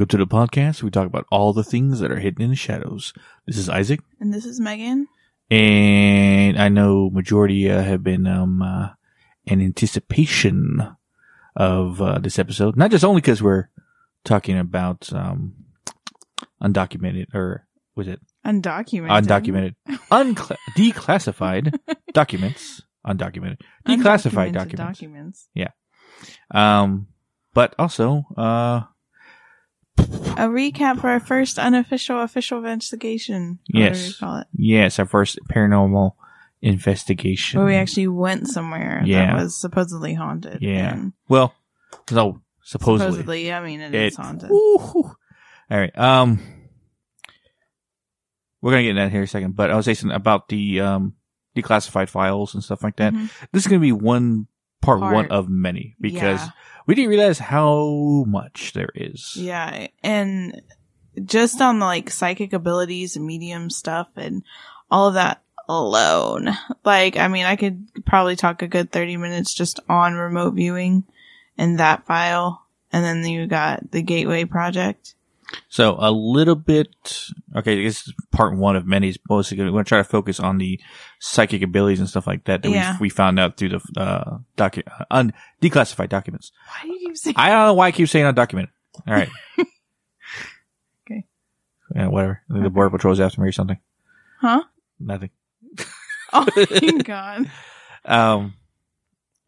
Welcome to the podcast. We talk about all the things that are hidden in the shadows. This is Isaac, And this is Megan. and I know majority uh, have been um uh, in anticipation of uh, this episode. Not just only because we're talking about um undocumented or was it Undocumented. undocumented, uncla- declassified documents, undocumented, declassified Undocumented documents. documents. Um, but also uh A recap for our first unofficial official investigation. Yes. call it. yes, our first paranormal investigation. Where we actually went somewhere Yeah. that was supposedly haunted. Yeah. Well, no, supposedly. supposedly, I mean, it It- is haunted. Woo-hoo. All right. Um, we're gonna get into that here in a second, but I was saying about the um declassified files and stuff like that. Mhm. This is gonna be one part, one of many because Yeah. we didn't realize how much there is. Yeah, and just on the like psychic abilities and medium stuff and all of that alone. Like, I mean, I could probably talk a good 30 minutes just on remote viewing and that file. And then you got the Gateway Project. So a little bit. Okay, this is part one of many. Mostly, we're gonna try to focus on the psychic abilities and stuff like that that Yeah. we we found out through the uh docu- uh, un- declassified documents. Why do you keep saying? I don't know why I keep saying undocumented. All right. Okay. Yeah, whatever. I think The Okay. border patrol's after me or something. Huh? Nothing. Oh my god. Um,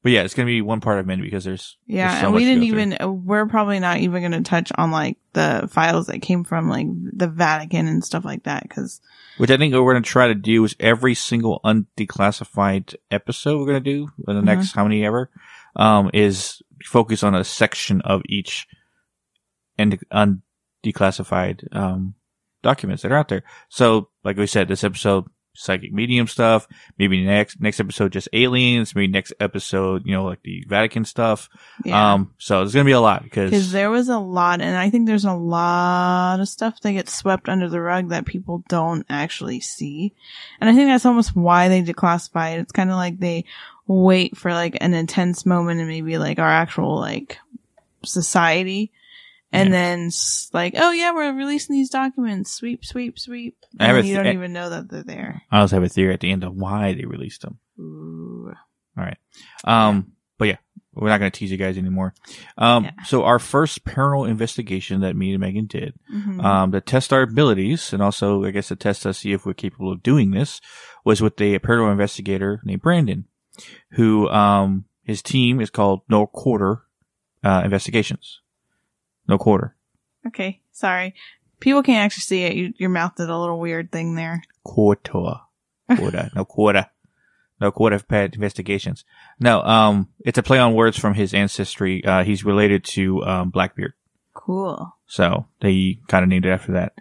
but yeah, it's gonna be one part of many because there's Yeah, there's so and we didn't even, uh, we're probably not even going to touch on like the files that came from like the Vatican and stuff like that because Which I think what we're gonna try to do is every single undeclassified episode we're gonna do in the Mhm. next how many ever, um, is focus on a section of each and undeclassified um documents that are out there. So, like we said, this episode psychic medium stuff. Maybe next next episode just aliens. Maybe next episode, you know, like the Vatican stuff. yeah. Um, so there's gonna be a lot Because because there was a lot, and I think there's a lot of stuff that gets swept under the rug that people don't actually see. And I think that's almost why they declassify it. It's kind of like they wait for like an intense moment and maybe like our actual like society. And Yeah. then like, oh yeah, we're releasing these documents. Sweep, sweep, sweep. I And a you don't even know that they're there. I also have a theory at the end of why they released them. Ooh. All right. Um, but yeah, we're not going to tease you guys anymore. Um, Yeah. so our first paranormal investigation that me and Megan did, Mhm. um, to test our abilities and also, I guess, to test us, see if we're capable of doing this was with a paranormal investigator named Brandon, who, um, his team is called No Quarter, uh, Investigations. No Quarter. okay, sorry. People can't actually see it. You, your mouth did a little weird thing there. Quarter. Quarter. no quarter. No quarter investigations. No, um, it's a play on words from his ancestry. Uh, he's related to, um, Blackbeard. Cool. So they kind of named it after that.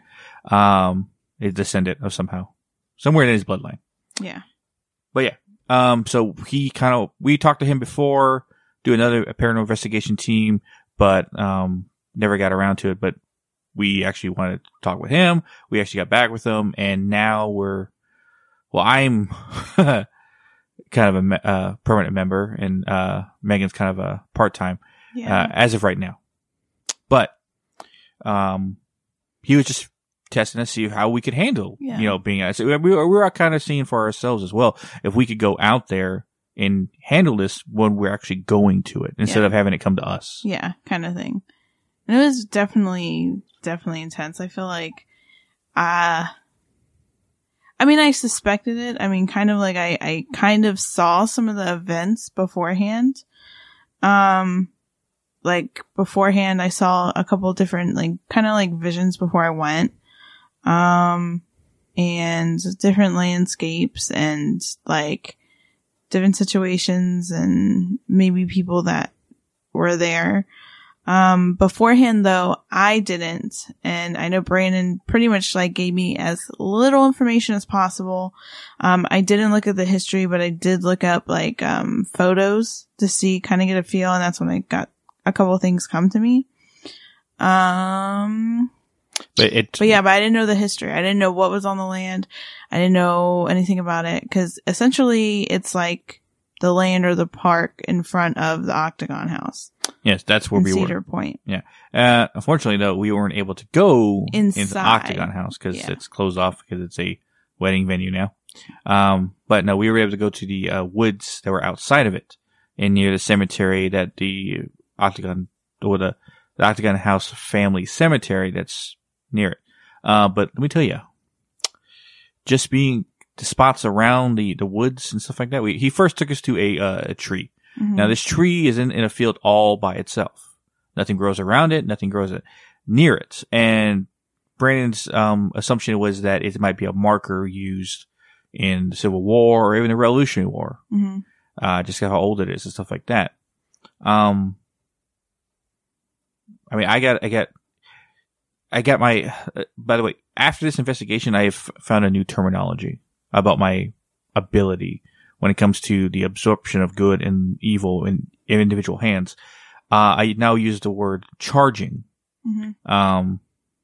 Um, a descendant of somehow, somewhere in his bloodline. Yeah. But yeah, um, so he kind of, we talked to him before, do another paranormal investigation team, but, um, never got around to it, but we actually wanted to talk with him. We actually got back with him and now we're, well, I'm kind of a me- uh, permanent member and, uh, Megan's kind of a part-time Yeah. uh, as of right now. But um, he was just testing us to see how we could handle, Yeah. you know, being out. So we were, we were kind of seeing for ourselves as well if we could go out there and handle this when we're actually going to it instead Yeah. of having it come to us. yeah, kind of thing. And it was definitely, definitely intense. I feel like, uh, I mean, I suspected it. I mean, kind of like I, I kind of saw some of the events beforehand. Um, like beforehand, I saw a couple different, like, kind of like visions before I went. Um, and different landscapes and like different situations and maybe people that were there. Um, beforehand though, I didn't. And I know Brandon pretty much like gave me as little information as possible. Um, I didn't look at the history, but I did look up like, um, photos to see, kind of get a feel. And that's when I got a couple things come to me. Um, But it, but yeah, but I didn't know the history. I didn't know what was on the land. I didn't know anything about it because essentially it's like the land or the park in front of the Octagon House Yes, that's where we Cedar were. Point. Yeah. Uh, unfortunately, though, we weren't able to go into the Octagon House because Yeah. it's closed off because it's a wedding venue now. Um, but no, we were able to go to the uh, woods that were outside of it and near the cemetery that the Octagon or the, the Octagon House family cemetery that's near it. Uh, but let me tell you, just being the spots around the, the woods and stuff like that. We, he first took us to a, uh, a tree. Mhm. Now this tree is in, in a field all by itself. Nothing grows around it. Nothing grows it- near it. And Brandon's um, assumption was that it might be a marker used in the Civil War or even the Revolutionary War. Mhm. Uh, just how old it is and stuff like that. Um, I mean, I got, I got, I got my. Uh, by the way, after this investigation, I have found a new terminology about my ability when it comes to the absorption of good and evil in, in individual hands. Uh, I now use the word charging, Mhm. um,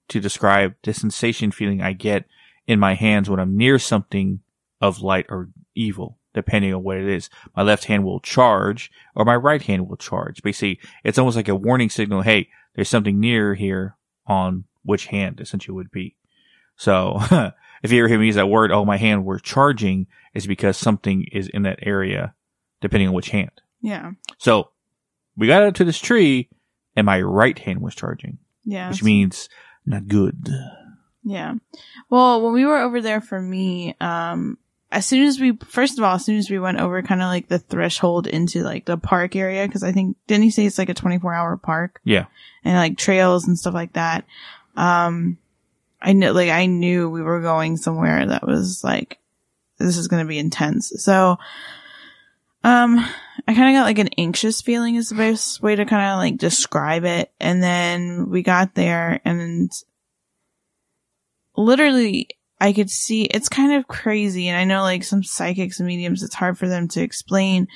to describe the sensation feeling I get in my hands when I'm near something of light or evil, depending on what it is. My left hand will charge or my right hand will charge. Basically, it's almost like a warning signal. Hey, there's something near here on which hand essentially would be. So if you ever hear me use that word, oh, my hand we're charging is because something is in that area, depending on which hand. Yeah. So we got up to this tree and my right hand was charging, Yeah. which means not good. Yeah. Well, when we were over there for me, um, as soon as we, first of all, as soon as we went over kind of like the threshold into like the park area, cause I think, didn't he say it's like a 24 hour park Yeah. and like trails and stuff like that? Um, I knew, like, I knew we were going somewhere that was like, this is going to be intense. So, um, I kind of got like an anxious feeling is the best way to kind of like describe it. And then we got there and literally I could see it's kind of crazy. And I know like some psychics and mediums, it's hard for them to explain.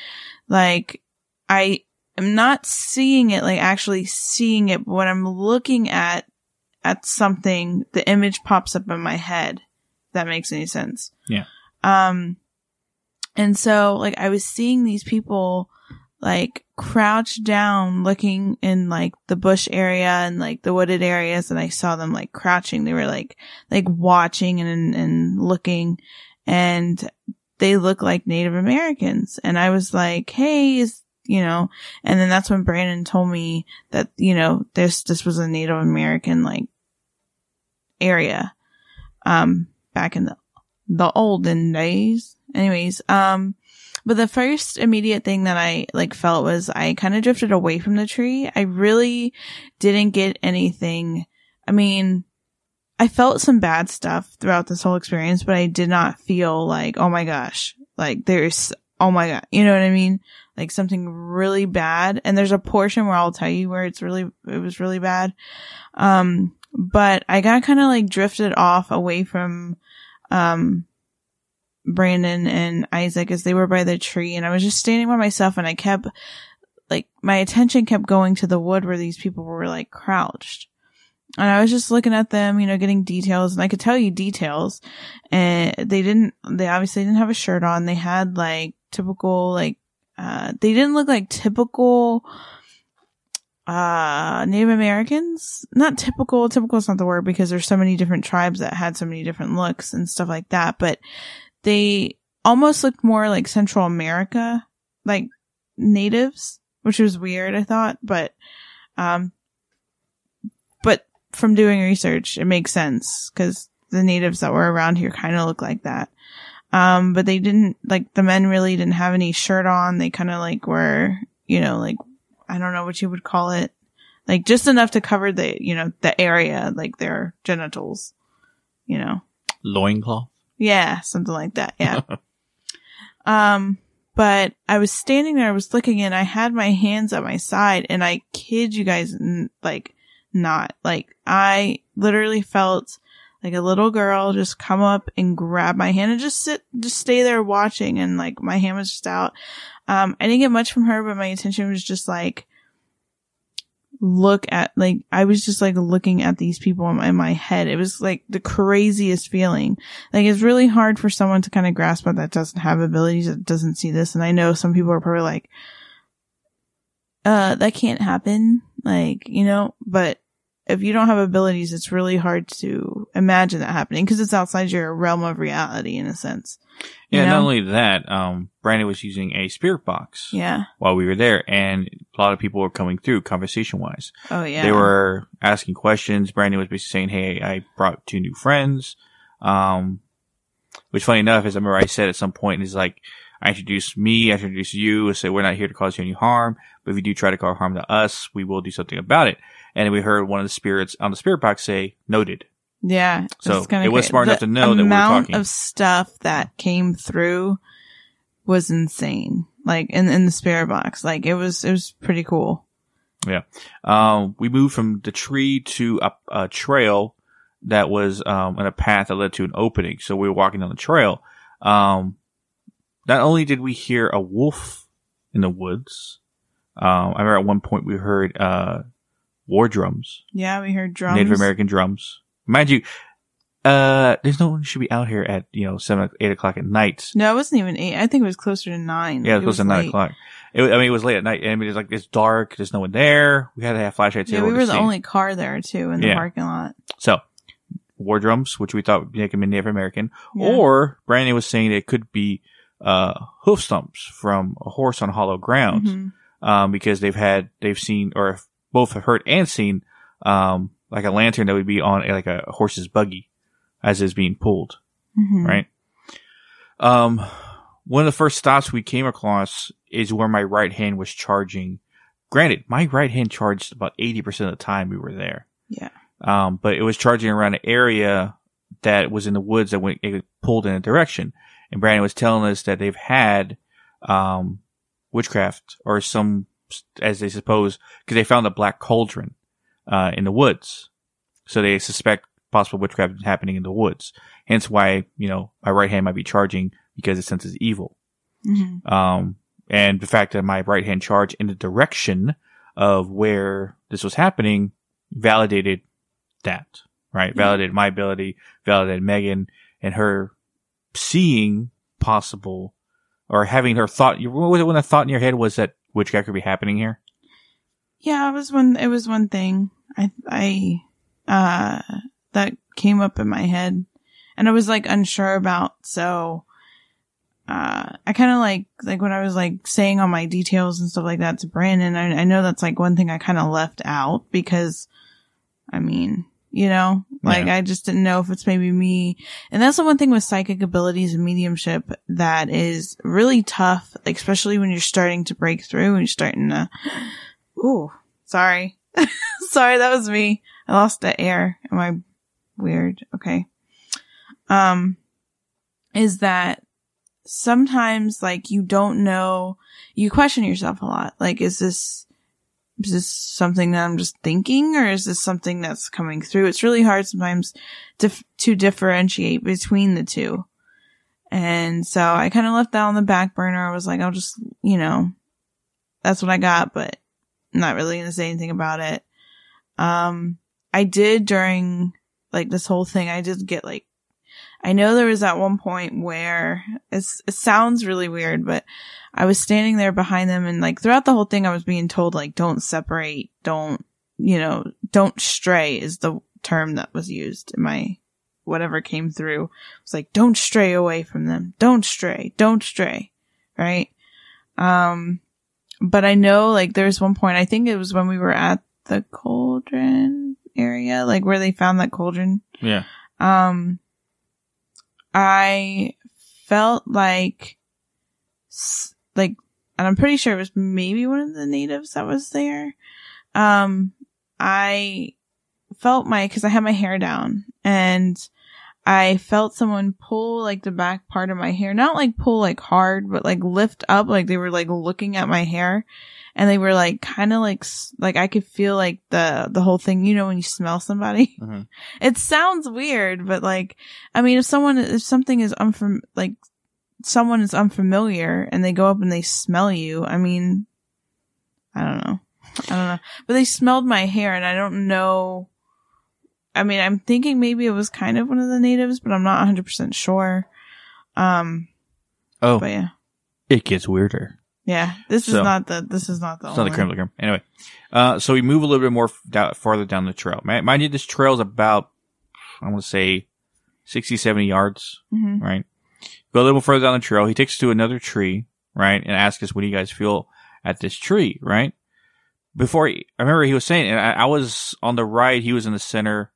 Like I am not seeing it, like actually seeing it, but when I'm looking at, at something, the image pops up in my head. If that makes any sense. Yeah. Um, and so like I was seeing these people like crouched down looking in like the bush area and like the wooded areas and I saw them like crouching. They were like, like watching and, and looking and they look like Native Americans. And I was like, Hey, is, you know, and then that's when Brandon told me that, you know, this, this was a Native American like area, um, back in the, the olden days. Anyways, um, but the first immediate thing that I like felt was I kind of drifted away from the tree. I really didn't get anything. I mean, I felt some bad stuff throughout this whole experience, but I did not feel like, oh my gosh, like there's, oh my god, you know what I mean? Like something really bad. And there's a portion where I'll tell you where it's really, it was really bad. Um, but I got kind of like drifted off away from, um, Brandon and Isaac as they were by the tree and I was just standing by myself and I kept like my attention kept going to the wood where these people were like crouched. And I was just looking at them, you know, getting details and I could tell you details and they didn't they obviously didn't have a shirt on. They had like typical like uh they didn't look like typical uh Native Americans. Not typical, typical is not the word because there's so many different tribes that had so many different looks and stuff like that, but they almost looked more like Central America, like natives, which was weird, I thought, but, um, but from doing research, it makes sense because the natives that were around here kind of look like that. Um, but they didn't, like, the men really didn't have any shirt on. They kind of like were, you know, like, I don't know what you would call it. Like just enough to cover the, you know, the area, like their genitals, you know. Loincloth. Yeah, something like that. Yeah. um, but I was standing there, I was looking and I had my hands at my side and I kid you guys, like, not. Like, I literally felt like a little girl just come up and grab my hand and just sit, just stay there watching and like my hand was just out. Um, I didn't get much from her, but my attention was just like, look at like I was just like looking at these people in my, in my head. It was like the craziest feeling. Like it's really hard for someone to kind of grasp what that doesn't have abilities, that doesn't see this. And I know some people are probably like, uh, that can't happen. Like, you know, but if you don't have abilities, it's really hard to imagine that happening because it's outside your realm of reality in a sense. Yeah, know? not only that, um, Brandon was using a spirit box Yeah. while we were there, and a lot of people were coming through conversation wise. Oh yeah. They were asking questions. Brandon was basically saying, "Hey, I brought two new friends." Um, which funny enough is I remember I said at some point is like, I introduce me, I introduce you, and say we're not here to cause you any harm, but if you do try to cause harm to us, we will do something about it. And we heard one of the spirits on the spirit box say, "Noted." Yeah. So, it was smart enough to know that we were amount talking. of stuff that came through was insane. Like in in the spirit box, like it was it was pretty cool. Yeah. Um, we moved from the tree to a, a trail that was um, on a path that led to an opening. So we were walking down the trail. Um, not only did we hear a wolf in the woods, um, I remember at one point we heard uh, war drums, Yeah, we heard drums. Native American drums. Mind you, uh, there's no one should be out here at you know seven, eight o'clock at night. No, it wasn't even eight. I think it was closer to nine. Yeah, it was close to nine late. o'clock. It, I mean, it was late at night. I mean, it's like it's dark. There's no one there. We had to have flashlights. Yeah, we were the see. only car there too in the Yeah. parking lot. So, war drums, which we thought would make him Native American, Yeah. or Brandon was saying it could be uh, hoof stumps from a horse on hollow ground, Mhm. um, because they've had they've seen or both have heard and seen um, like a lantern that would be on like a horse's buggy as it's being pulled, Mhm. right? Um, one of the first stops we came across is where my right hand was charging. Granted, my right hand charged about eighty percent of the time we were there. Yeah. Um, but it was charging around an area that was in the woods that went it pulled in a direction. And Brandon was telling us that they've had um, witchcraft or some, as they suppose, because they found a black cauldron uh, in the woods, so they suspect possible witchcraft happening in the woods. Hence why you know my right hand might be charging because it senses evil. Mhm. Um, and the fact that my right hand charged in the direction of where this was happening validated that, right? Validated my ability, validated Megan and her seeing possible or having her thought. What was it when the thought in your head was that witchcraft could be happening here? Yeah, it was one. It was one thing. I I uh that came up in my head, and I was like unsure about. So, uh, I kind of like like when I was like saying all my details and stuff like that to Brandon. I, I know that's like one thing I kind of left out because, I mean, you know, like Yeah. I just didn't know if it's maybe me. And that's the one thing with psychic abilities and mediumship that is really tough, especially when you're starting to break through and you're starting to. Ooh, sorry. sorry, that was me. I lost the air. Am I weird? Okay. Um, is that sometimes like you don't know, you question yourself a lot. Like, is this, is this something that I'm just thinking or is this something that's coming through? It's really hard sometimes to, to differentiate between the two. And so I kind of left that on the back burner. I was like, I'll just, you know, that's what I got, but I'm not really going to say anything about it. Um, I did during like this whole thing, I did get like, I know there was at one point where it's, it sounds really weird, but I was standing there behind them and like throughout the whole thing, I was being told like, don't separate, don't, you know, don't stray is the term that was used in my, whatever came through. It was like, don't stray away from them. Don't stray. Don't stray. Right. Um, but I know like there's one point, I think it was when we were at the cauldron area, like where they found that cauldron. Yeah. Um, I felt like, like, and I'm pretty sure it was maybe one of the natives that was there. Um, I felt my, cause I had my hair down and I felt someone pull like the back part of my hair, not like pull like hard, but like lift up, like they were like looking at my hair and they were like kind of like, like I could feel like the, the whole thing, you know, when you smell somebody. Mhm. It sounds weird, but like, I mean, if someone, if something is unfam, like, someone is unfamiliar and they go up and they smell you, I mean, I don't know. I don't know. But they smelled my hair and I don't know. I mean, I'm thinking maybe it was kind of one of the natives, but I'm not 100% sure. Um, Oh, but yeah. it gets weirder. Yeah. This is not the, this is not the It's not only. the creme de la creme. Anyway, uh, so we move a little bit more f- down, farther down the trail. Mi- Mind you, this trail is about, I want to say 60, 70 yards, Mhm. right? Go a little further down the trail. He takes us to another tree, right? And asks us, what do you guys feel at this tree, right? Before he, I remember he was saying, and I, I was on the right, he was in the center.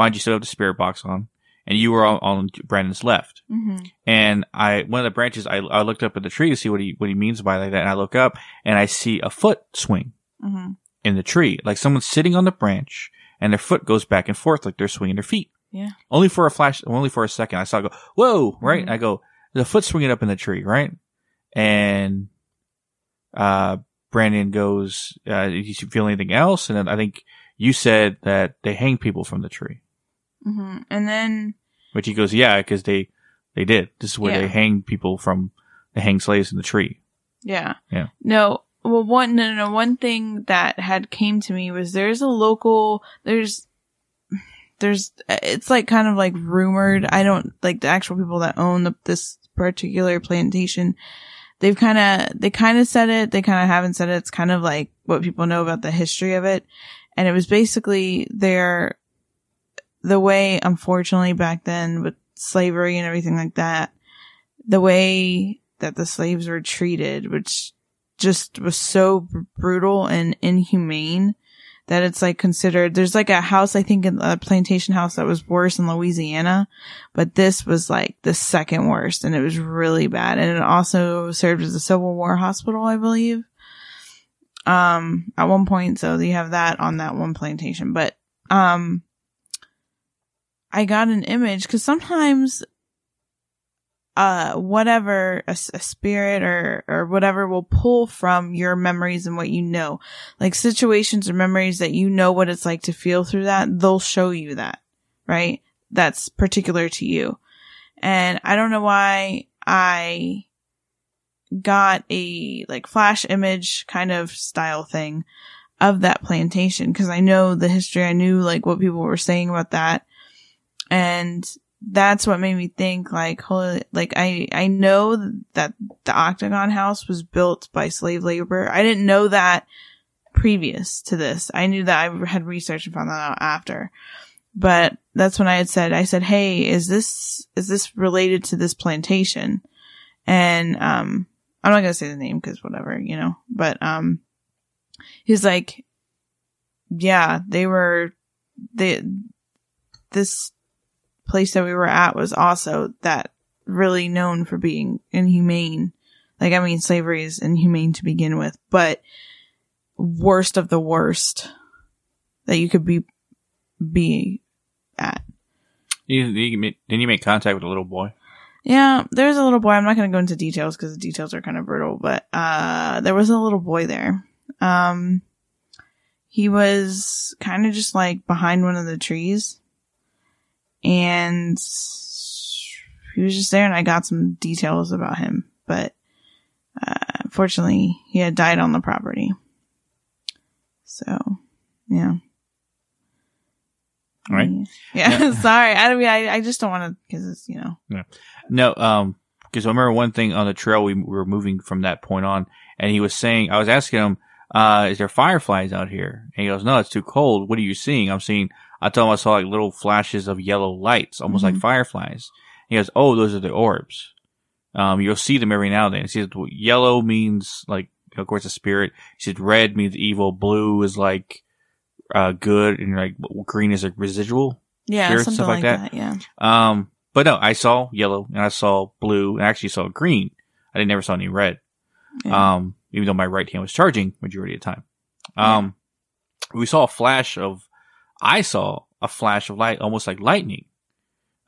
Mind you, still have the spirit box on, and you were on, on Brandon's left. Mhm. And I, one of the branches, I, I looked up at the tree to see what he, what he means by like that. And I look up and I see a foot swing Mhm. in the tree, like someone's sitting on the branch and their foot goes back and forth like they're swinging their feet. Yeah. Only for a flash, only for a second. I saw it go, whoa, right? Mhm. I go, the foot swinging up in the tree, right? And, uh, Brandon goes, uh, did you feel anything else? And then I think you said that they hang people from the tree, Mhm. And then, which he goes, yeah, cause they, they did. This is where Yeah. they hang people from, they hang slaves in the tree. yeah. Yeah. No, well, one, no, no, no, one thing that had came to me was there's a local, there's, there's, it's like kind of like rumored. I don't, like the actual people that own the, this particular plantation, they've kind of, they kind of said it, they kind of haven't said it. It's kind of like what people know about the history of it. And it was basically their, the way, unfortunately, back then with slavery and everything like that, the way that the slaves were treated, which just was so br- brutal and inhumane that it's like considered, there's like a house, I think, in a plantation house that was worse in Louisiana, but this was like the second worst and it was really bad. And it also served as a Civil War hospital, I believe. Um, at one point, so you have that on that one plantation, but, um, I got an image because sometimes uh whatever a spirit or or whatever will pull from your memories and what you know. Like situations or memories that you know what it's like to feel through that they'll show you that right? That's particular to you. And i don't know why i got a like flash image kind of style thing of that plantation because i know the history i knew like what people were saying about that and that's what made me think like holy like i i know that the octagon house was built by slave labor. I didn't know that previous to this. I knew that i had researched and found that out after. But that's when i had said i said hey is this is this related to this plantation? And um i'm not gonna say the name because whatever you know but um he's like yeah they were they this place that we were at was also that really known for being inhumane. Like, I mean, slavery is inhumane to begin with, but worst of the worst that you could be, be at. You, you, didn't you make contact with a little boy? Yeah, there's a little boy. I'm not going to go into details because the details are kind of brutal, but, uh, there was a little boy there. Um, he was kind of just like behind one of the trees and he was just there and I got some details about him, but, uh, unfortunately he had died on the property. So, yeah. All right. Yeah. Yeah. Sorry. I mean, I, I just don't want to, cause it's, you know, Yeah. No, um, because I remember one thing on the trail we, we were moving from that point on, and he was saying, I was asking him, uh, is there fireflies out here? And he goes, no, it's too cold. What are you seeing? I'm seeing, I told him I saw like little flashes of yellow lights, almost like Mhm. fireflies. He goes, oh, those are the orbs. Um, you'll see them every now and then. He says yellow means like, of course, a spirit. He said red means evil. Blue is like, uh, good. And like green is like residual. yeah, Spirits, something stuff like like that. that. Yeah. Um, but no, I saw yellow and I saw blue and I actually saw green. I didn't never saw any red. Yeah. Um, even though my right hand was charging majority of the time. Um, we saw a flash of, I saw a flash of light, almost like lightning,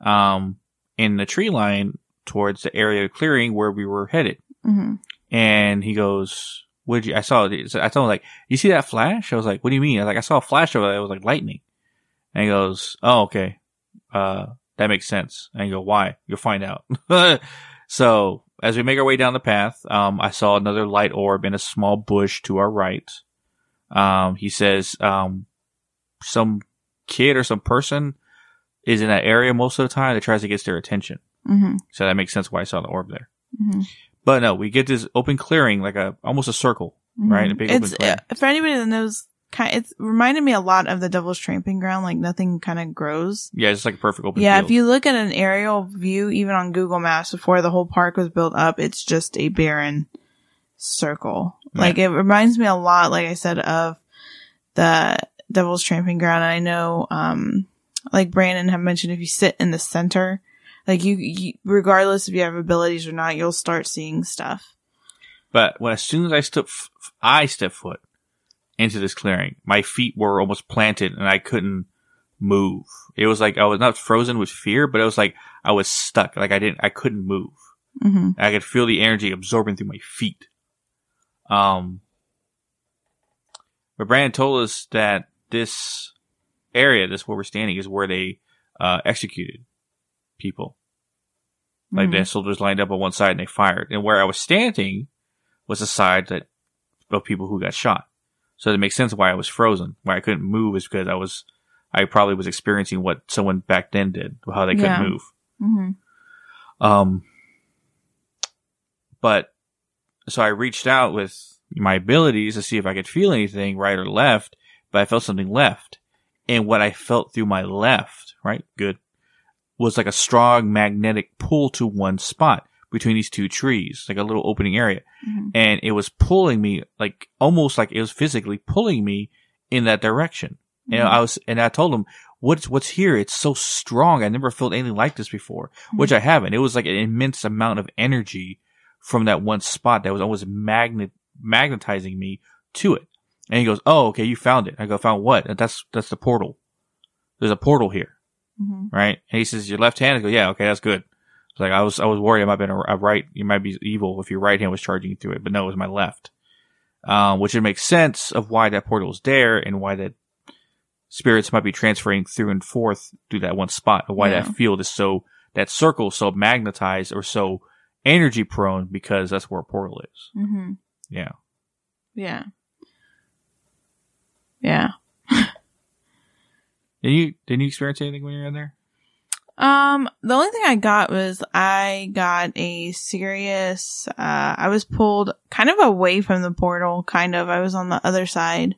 um, in the tree line towards the area of clearing where we were headed. hmm And he goes, what did you, I saw it. So I told him like, you see that flash? I was like, what do you mean? I was like, I saw a flash of it. It was like lightning. And he goes, oh, okay. Uh, that makes sense. And I go, why? You'll find out. so as we make our way down the path, um, I saw another light orb in a small bush to our right. Um, he says um, some kid or some person is in that area most of the time that tries to get their attention. Mm-hmm. So that makes sense why I saw the orb there. Mm-hmm. But no, we get this open clearing, like a almost a circle, right? A big open It's clearing. uh, for anybody that knows. Kind, it's reminded me a lot of the Devil's Tramping Ground. Like nothing kind of grows. Yeah, it's like a perfect open Yeah, field. if you look at an aerial view, even on Google Maps before the whole park was built up, it's just a barren circle. Like it reminds me a lot, like I said, of the Devil's Tramping Ground. And I know, um, like Brandon had mentioned, if you sit in the center, like you, you regardless if you have abilities or not, you'll start seeing stuff. But when as soon as I step, f- I step foot into this clearing, my feet were almost planted and I couldn't move. It was like I was not frozen with fear, but it was like I was stuck. Like I didn't, I couldn't move. hmm I could feel the energy absorbing through my feet. Um, but Brandon told us that this area, this where we're standing, is where they uh, executed people. Like Mhm. the soldiers lined up on one side and they fired, and where I was standing was the side that of people who got shot. So it makes sense why I was frozen, why I couldn't move, is because I was, I probably was experiencing what someone back then did, how they couldn't move. hmm Um, but so I reached out with my abilities to see if I could feel anything right or left, but I felt something left. And what I felt through my left, right? Good. Was like a strong magnetic pull to one spot between these two trees, like a little opening area. hmm And it was pulling me like almost like it was physically pulling me in that direction. And I was, and I told him, what's, what's here? It's so strong. I never felt anything like this before, which I haven't. It was like an immense amount of energy from that one spot that was almost magnet, magnetizing me to it. And he goes, Oh, okay. You found it. I go, found what? That's, that's the portal. There's a portal here, hmm right? And he says, your left hand. I go, yeah, okay. That's good. It's like, I was, I was worried it might have been a, a right, you might be evil if your right hand was charging through it, but no, it was my left. Um, which would make sense of why that portal is there and why that spirits might be transferring through and forth through that one spot, and why Yeah. that field is so, that circle is so magnetized or so energy prone because that's where a portal is. hmm Yeah. Yeah. Yeah. Did you, did you experience anything when you were in there? Um, the only thing I got was I got a serious, uh, I was pulled kind of away from the portal, kind of. I was on the other side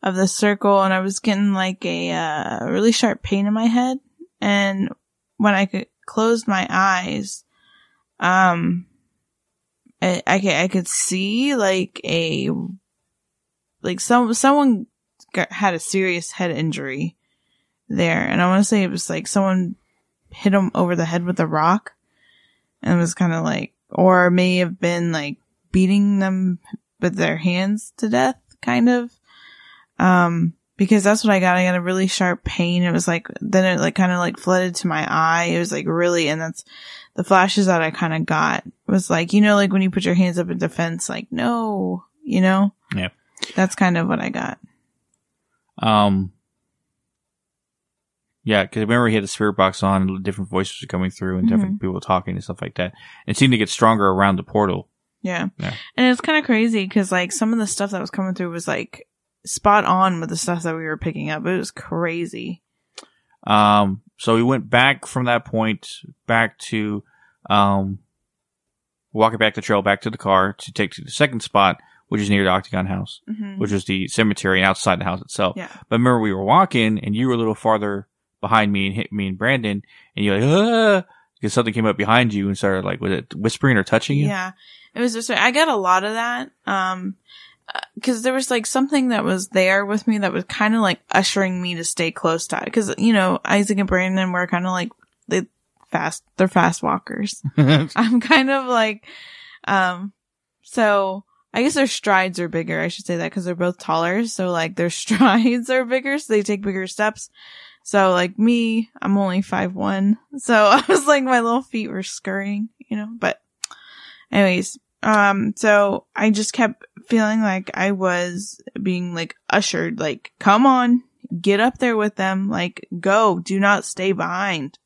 of the circle and I was getting like a, uh, really sharp pain in my head. And when I could close my eyes, um, I, I could, I could see like a, like some, someone got, had a serious head injury there. And I want to say it was like someone hit him over the head with a rock and it was kind of like or may have been like beating them with their hands to death kind of. Um because that's what i got. I got a really sharp pain. It was like then it like kind of like flooded to my eye. It was like really and that's the flashes that i kind of got was like you know like when you put your hands up in defense like no you know? Yeah. that's kind of what i got Um, yeah, because remember he had the spirit box on, and different voices were coming through, and different people talking and stuff like that. It seemed to get stronger around the portal. Yeah. Yeah. And it's kind of crazy because like some of the stuff that was coming through was like spot on with the stuff that we were picking up. It was crazy. Um, so we went back from that point back to, um, walking back the trail back to the car to take to the second spot, which is near the Octagon House, Mm-hmm. which is the cemetery and outside the house itself. Yeah. But remember, we were walking, and you were a little farther behind me and hit me and Brandon, and you're like, ah, because something came up behind you and started like, was it whispering or touching you? Yeah. It was just, I got a lot of that. Um, uh, cause there was like something that was there with me that was kind of like ushering me to stay close to it. Cause, you know, Isaac and Brandon were kind of like, they fast, they're fast walkers. I'm kind of like, um, so I guess their strides are bigger. I should say that because they're both taller. So like their strides are bigger. So they take bigger steps. So like me, I'm only five one. So I was like, my little feet were scurrying, you know, but anyways, um, so I just kept feeling like I was being like ushered, like, come on, get up there with them. Like, go, do not stay behind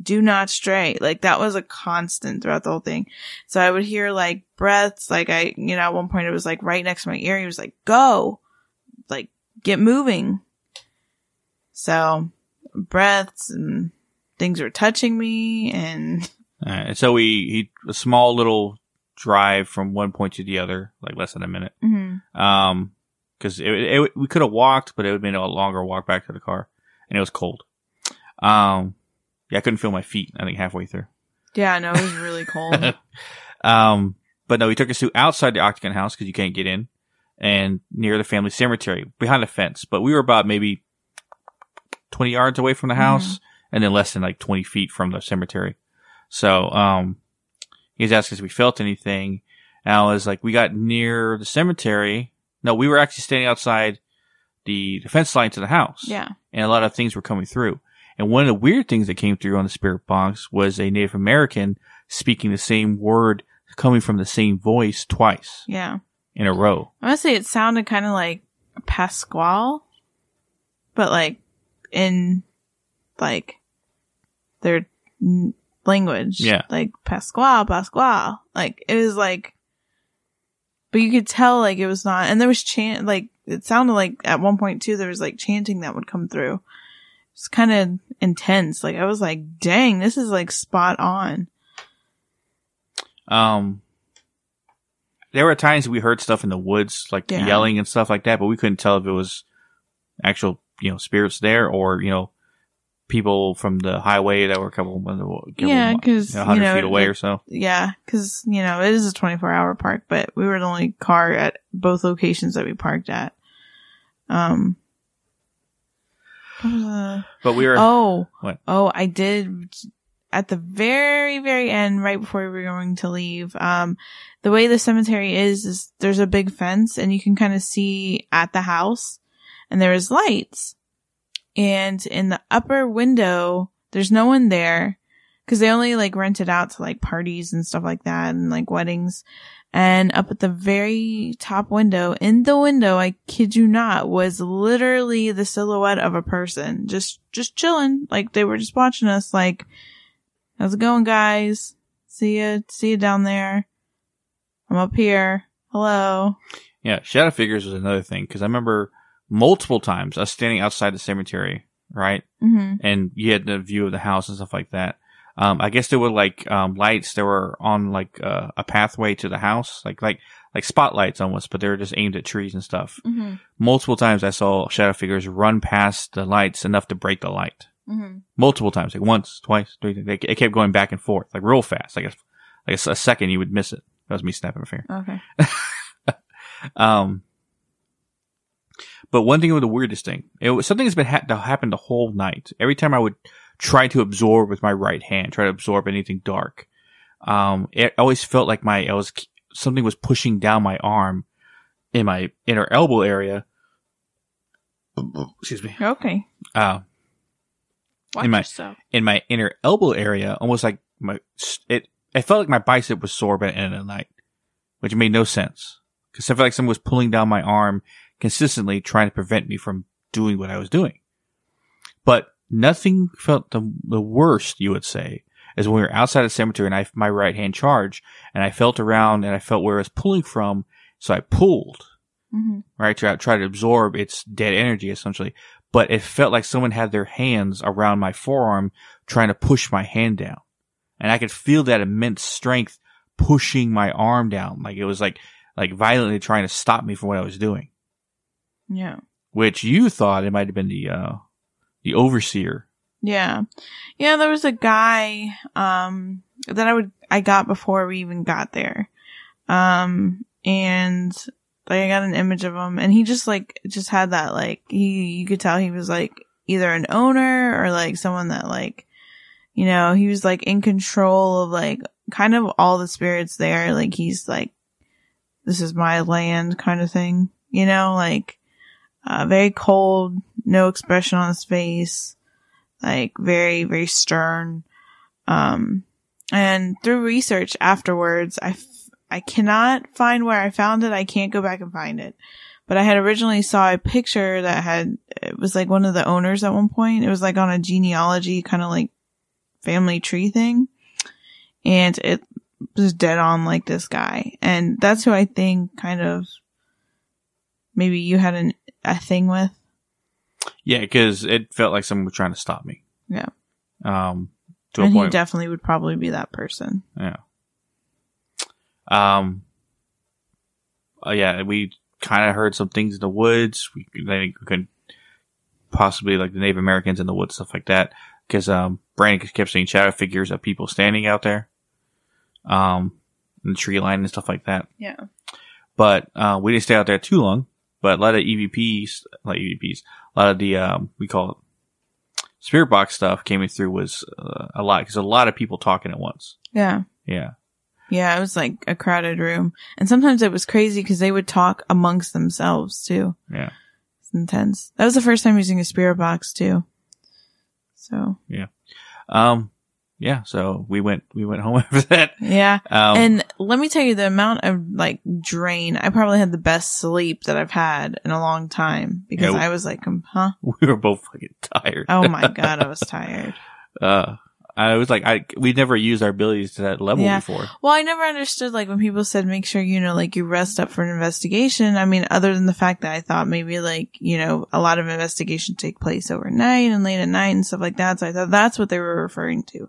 do not stray. Like that was a constant throughout the whole thing. So I would hear like breaths, like I, you know, at one point it was like right next to my ear. He was like, go, like get moving. So breaths and things were touching me and so we he a small little drive from one point to the other, like less than a minute. mhm. Um, because it, it, we could have walked, but it would have been a longer walk back to the car, and it was cold. Um, yeah, I couldn't feel my feet. I think halfway through. yeah, no, it was really cold. Um, but no, he took us to outside the Octagon house because you can't get in, and near the family cemetery behind a fence. But we were about maybe twenty yards away from the house, and then less than like twenty feet from the cemetery. So, um, he was asking us if we felt anything. And I was like, we got near the cemetery. No, we were actually standing outside the, the fence line to the house yeah. and a lot of things were coming through. And one of the weird things that came through on the spirit box was a Native American speaking the same word coming from the same voice twice Yeah. in a row. I must say it sounded kind of like Pasquale, but like in like their n- language. Yeah. Like Pasquale, Pasquale. Like it was like, but you could tell like it was not, and there was chant, like it sounded like at one point too, there was like chanting that would come through. It's kind of intense. Like I was like, dang, this is like spot on. Um, there were times we heard stuff in the woods, like Yeah. yelling and stuff like that, but we couldn't tell if it was actual, you know, spirits there or, you know, people from the highway that were a couple, couple Yeah, 'cause, you know, 100 you know, feet away like- or so. Yeah, because you know it is a 24 hour park, but we were the only car at both locations that we parked at. Um. What But we were, oh, What? oh, I did at the very, very end, right before we were going to leave. Um, the way the cemetery is, is there's a big fence, and you can kind of see at the house, and there is lights, and in the upper window, there's no one there because they only like rent it out to like parties and stuff like that and like weddings. And up at the very top window, in the window, I kid you not, was literally the silhouette of a person just, just chilling. Like they were just watching us like, how's it going guys? See ya, see ya down there. I'm up here. Hello. yeah, shadow figures was another thing because I remember multiple times us standing outside the cemetery, right? hmm and you had the view of the house and stuff like that. Um, I guess there were like um, lights that were on like uh, a pathway to the house, like like like spotlights almost, but they were just aimed at trees and stuff. hmm Multiple times I saw shadow figures run past the lights enough to break the light. hmm Multiple times, like once, twice, three. They, it kept going back and forth, like real fast. Like a, like a a second, you would miss it. That was me snapping my finger. Okay. Um, but one thing was the weirdest thing. It was something that's been ha- that happened the whole night. Every time I would try to absorb with my right hand, try to absorb anything dark, um, it always felt like my I was something was pushing down my arm in my inner elbow area. Excuse me. Okay. Uh, Watch In my- yourself. in my inner elbow area, almost like my it. It felt like my bicep was sore by the end of the night, which made no sense because I felt like someone was pulling down my arm consistently, trying to prevent me from doing what I was doing. Nothing felt the the worst. You would say as when we were outside the cemetery and I my right hand charged and I felt around and I felt where it was pulling from, so I pulled hmm right? To try to absorb its dead energy essentially. But it felt like someone had their hands around my forearm trying to push my hand down. And I could feel that immense strength pushing my arm down. Like it was like, like violently trying to stop me from what I was doing. Yeah. Which you thought it might have been the, uh, the overseer. Yeah. Yeah, there was a guy, um, that I would, I got before we even got there. Um, and like I got an image of him and he just like, just had that like, he, you could tell he was like either an owner or like someone that like, you know, he was like in control of like kind of all the spirits there. Like he's like, this is my land kind of thing, you know, like, uh, very cold, no expression on his face like very very stern. Um and through research afterwards i f- i cannot find where i found it. I can't go back and find it. But i had originally saw a picture that had it was like one of the owners at one point. It was like on a genealogy kind of like family tree thing. And it was dead on like this guy. And that's who i think kind of maybe you had an, a thing with. Yeah, because it felt like someone was trying to stop me. Yeah. Um, to and a he definitely would probably be that person. yeah. Um. uh, yeah, we kind of heard some things in the woods. We they could possibly like the Native Americans in the woods, stuff like that. Because um, Brandon kept seeing shadow figures of people standing out there, um, in the tree line and stuff like that. Yeah. but uh, we didn't stay out there too long. But a lot of EVPs, like EVPs, a lot of the um, we call it spirit box stuff came through was uh, a lot because a lot of people talking at once. Yeah. Yeah, Yeah, it was like a crowded room. And sometimes it was crazy because they would talk amongst themselves too. yeah, It's intense. That was the first time using a spirit box too. So, yeah, um, yeah. So we went we went home after that. yeah. Um, and let me tell you the amount of like drain. I probably had the best sleep that I've had in a long time because Yeah. I was like, um, huh? we were both fucking tired. Oh my God, I was tired. uh, I was like, I we never used our abilities to that level Yeah. before. Well, I never understood like when people said make sure you know like you rest up for an investigation. I mean, other than the fact that I thought maybe like you know a lot of investigations take place overnight and late at night and stuff like that. So I thought that's what they were referring to,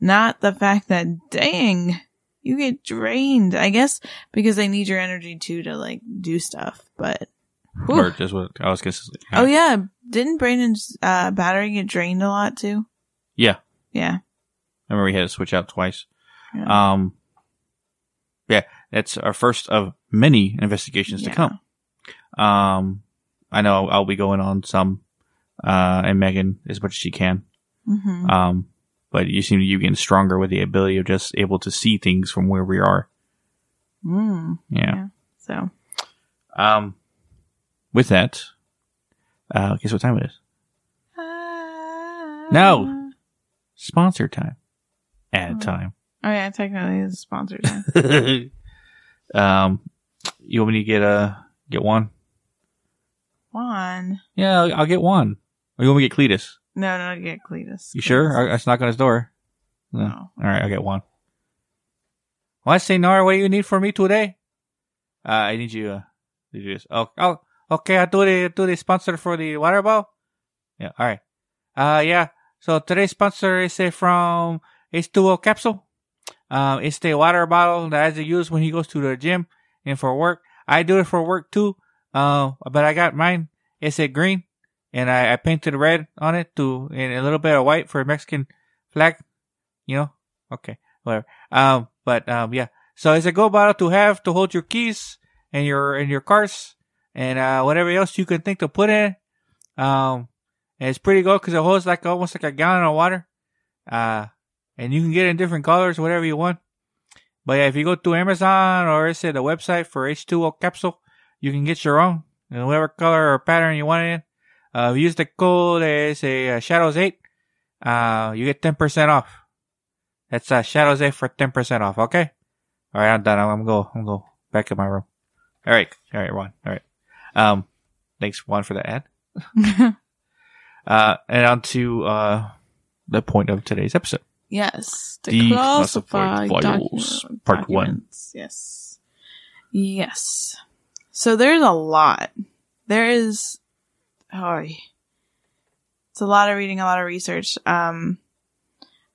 not the fact that dang you get drained. I guess because they need your energy too to like do stuff. But whew. Or just what I was consistent. oh yeah, didn't Brandon's uh, battery get drained a lot too? yeah. Yeah. I remember we had to switch out twice. Yeah. Um, yeah, that's our first of many investigations to come. Um, I know I'll be going on some, uh, and Megan as much as she can. hmm Um, but you seem to be getting stronger with the ability of just able to see things from where we are. mm. Yeah. So Um, with that, uh, guess what time it is? No. Sponsor time. Ad Oh. time. Oh yeah, technically it's sponsored. yeah. um, you want me to get a get one? One. Yeah, I'll, I'll get one. Or you want me to get Cletus? No, no, get Cletus. You sure? I, I knock on his door. No. No. All right, I'll get one. What, Senor? What do you need for me today? Uh, I need you. Uh, to do this. Oh, oh, okay. I'll do the do the sponsor for the water bottle. Yeah. All right. Uh, yeah. So today's sponsor is from H2O capsule. Um, it's the water bottle that I use when he goes to the gym and for work. I do it for work too. Uh, but I got mine. It's a green, and I, I painted red on it to and a little bit of white for a Mexican flag. You know? Okay, whatever. Um, but um, yeah. So it's a go bottle to have to hold your keys and your and your cars and uh whatever else you can think to put in. Um, and it's pretty good because it holds like almost like a gallon of water. Uh, and you can get it in different colors, whatever you want. But yeah, if you go to Amazon or it's at the website for H2O capsule, you can get your own in whatever color or pattern you want it in. Uh, use the code as a uh, Shadows eight. Uh, you get ten percent off. That's uh, Shadows eight for ten percent off. Okay. All right, I'm done. I'm gonna go. I'm go back in my room. All right, all right, Juan. All right. Um, thanks, Juan, for the ad. Uh, and on to uh the point of today's episode. yes, Declassified declassified files, docu- part one. documents. Yes, yes. So there's a lot. There is. Oh, it's a lot of reading, a lot of research. Um,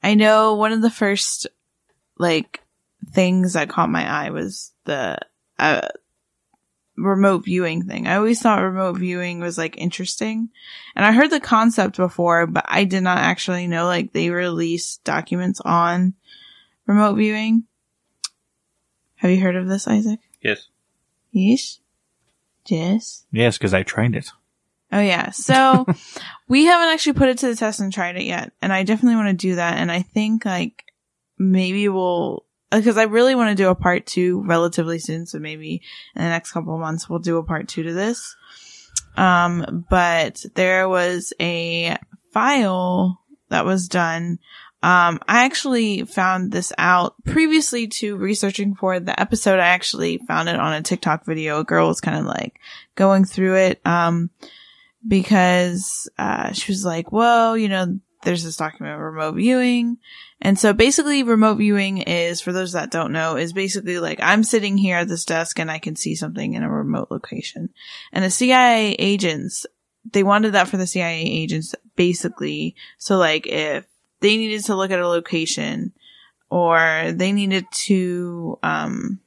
I know one of the first like things that caught my eye was the uh remote viewing thing. I always thought remote viewing was like interesting. And I heard the concept before, but I did not actually know like they release documents on remote viewing. Have you heard of this, Isaac? Yes. Yes. Yes. Yes, because I trained it. Oh yeah. So we haven't actually put it to the test and tried it yet. And I definitely want to do that. And I think like maybe we'll, because I really want to do a part two relatively soon. So maybe in the next couple months, we'll do a part two to this. Um, but there was a file that was done. Um, I actually found this out previously to researching for the episode. I actually found it on a TikTok video. A girl was kind of like going through it. Um, because, uh, she was like, well, you know, there's this document remote viewing. And so basically remote viewing is, for those that don't know, is basically like I'm sitting here at this desk and I can see something in a remote location. And the CIA agents, they wanted that for the CIA agents basically. So like if they needed to look at a location or they needed to, um,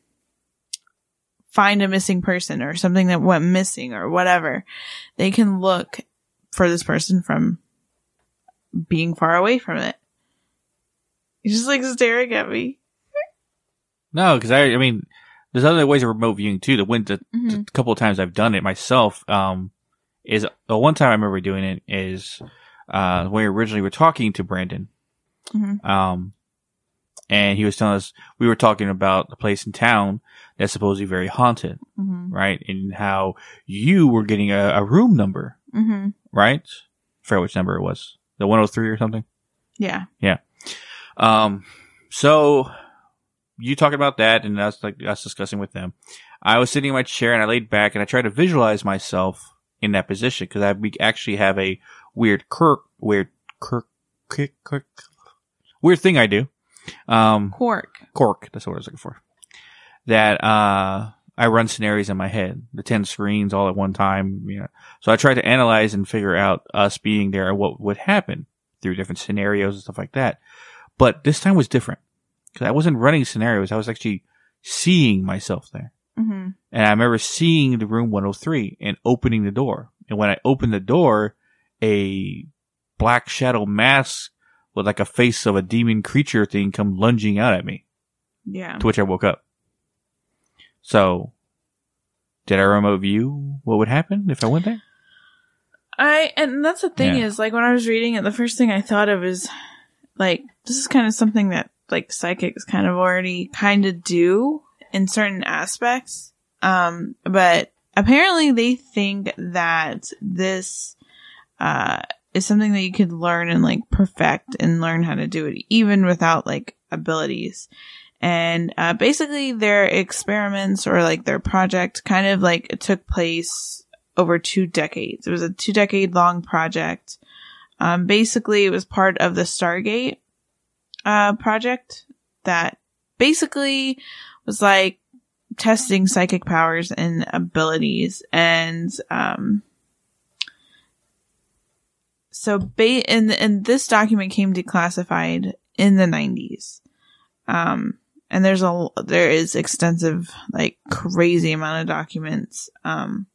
find a missing person or something that went missing or whatever, they can look for this person from being far away from it. He's just like staring at me. No, because I, I mean, there's other ways of remote viewing too. The one, the, Mhm. the couple of times I've done it myself, um, is the one time I remember doing it is, uh, when we originally were talking to Brandon, Mhm. um, and he was telling us we were talking about the place in town that's supposedly very haunted, hmm right? And how you were getting a, a room number, hmm right? I forget which number it was, the 103 or something. Yeah. Yeah. Um, so you talking about that and us like us discussing with them. I was sitting in my chair and I laid back and I tried to visualize myself in that position because I we actually have a weird kirk, weird kirk, kirk, kirk, weird thing I do. Um, Cork. cork. That's what I was looking for. That, uh, I run scenarios in my head, the 10 screens all at one time. You know. So I try to analyze and figure out us being there and what would happen through different scenarios and stuff like that. But this time was different because I wasn't running scenarios. I was actually seeing myself there. hmm And I remember seeing the room 103 and opening the door. And when I opened the door, a black shadow mask with like a face of a demon creature thing come lunging out at me Yeah. to which I woke up. So, did I remote view what would happen if I went there? I and that's the thing Yeah. is like when I was reading it, the first thing I thought of is like this is kind of something that like psychics kind of already kind of do in certain aspects. Um, but apparently they think that this uh is something that you could learn and like perfect and learn how to do it even without like abilities. And uh, basically, their experiments or like their project kind of like took place over two decades. It was a two decade long project. Um, basically, it was part of the Stargate uh, project that basically was like testing psychic powers and abilities. And um, so, ba- and and this document came declassified in the nineties. Um, and there's a there is extensive like crazy amount of documents um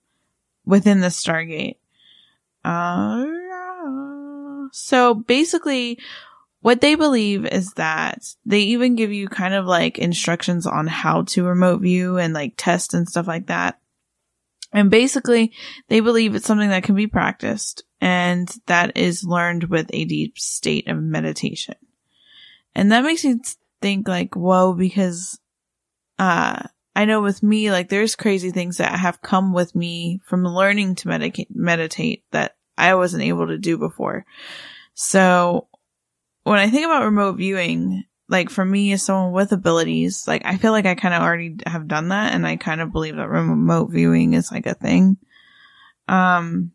within the Stargate. Uh, so basically, what they believe is that they even give you kind of like instructions on how to remote view and like test and stuff like that. And basically, they believe it's something that can be practiced and that is learned with a deep state of meditation. And that makes me think like, whoa, because, uh, I know with me, like there's crazy things that have come with me from learning to medica- meditate that I wasn't able to do before. So when I think about remote viewing, like for me as someone with abilities, like I feel like I kind of already have done that and I kind of believe that remote viewing is like a thing. Um,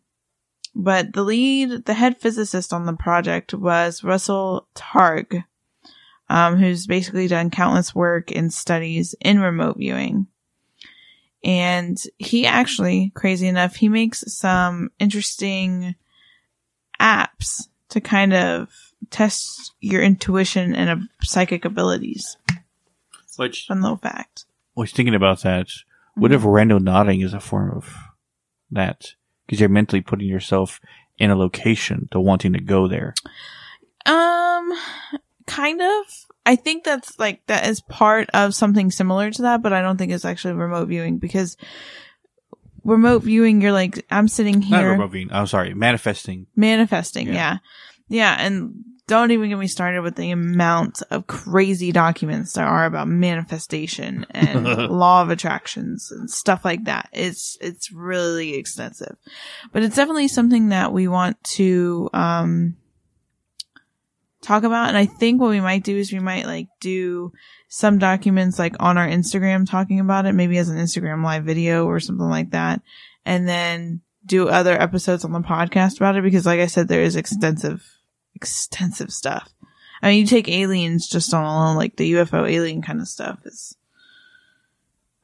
but the lead, the head physicist on the project was Russell Targ, um, who's basically done countless work and studies in remote viewing. And he actually, crazy enough, he makes some interesting apps to kind of test your intuition and uh, psychic abilities. Which, Fun little fact. I was thinking about that. What if random nodding is a form of that? Because you're mentally putting yourself in a location to wanting to go there. Um, kind of. I think that's like that is part of something similar to that, but I don't think it's actually remote viewing because remote viewing, you're like, I'm sitting Not here remote viewing. I'm sorry, manifesting. manifesting. Yeah. Yeah. yeah. And don't even get me started with the amount of crazy documents there are about manifestation and law of attractions and stuff like that. It's, it's really extensive, but it's definitely something that we want to, um, talk about. And I think what we might do is we might like do some documents like on our Instagram talking about it, maybe as an Instagram live video or something like that. And then do other episodes on the podcast about it because like I said, there is extensive, extensive stuff. I mean, you take aliens just on alone, like the UFO alien kind of stuff is,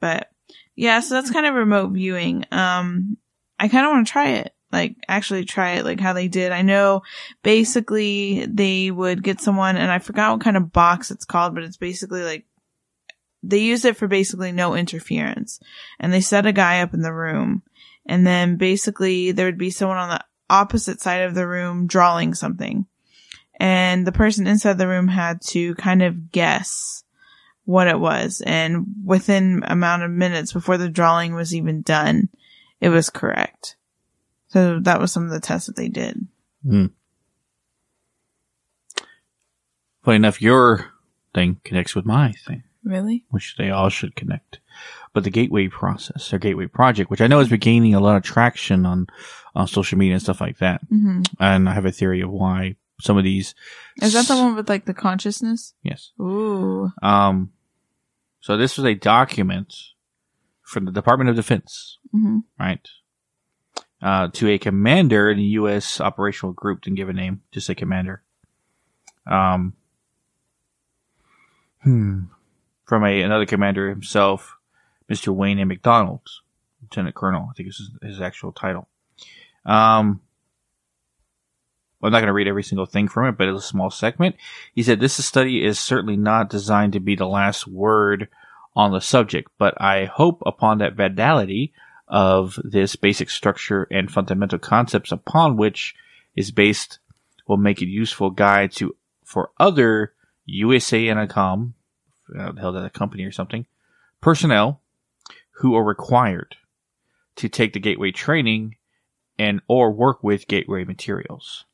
but yeah, so that's kind of remote viewing. Um, I kind of want to try it, like actually try it, like how they did. I know basically they would get someone, and I forgot what kind of box it's called, but it's basically like they use it for basically no interference, and they set a guy up in the room, and then basically there would be someone on the opposite side of the room drawing something and the person inside the room had to kind of guess what it was. And within amount of minutes before the drawing was even done, it was correct. So that was some of the tests that they did. Hmm. Funny enough, your thing connects with my thing, Really? which they all should connect. But the gateway process or gateway project, which I know has been gaining a lot of traction on, on social media and stuff like that. hmm And I have a theory of why some of these. Is that the one with like the consciousness? Yes. Ooh. Um, so this was a document from the Department of Defense, hmm right? Uh, to a commander in the U.S. operational group, didn't give a name, just a commander. Um, hmm, from a another commander himself, Mr. Wayne A. McDonnell, Lieutenant Colonel, I think this is his, his actual title. Um, I'm not going to read every single thing from it, but it's a small segment. He said, This study is certainly not designed to be the last word on the subject, but I hope upon that validity of this basic structure and fundamental concepts upon which is based will make it useful guide to for other USA INSCOM, uh, held at a company or something, personnel who are required to take the gateway training and or work with gateway materials.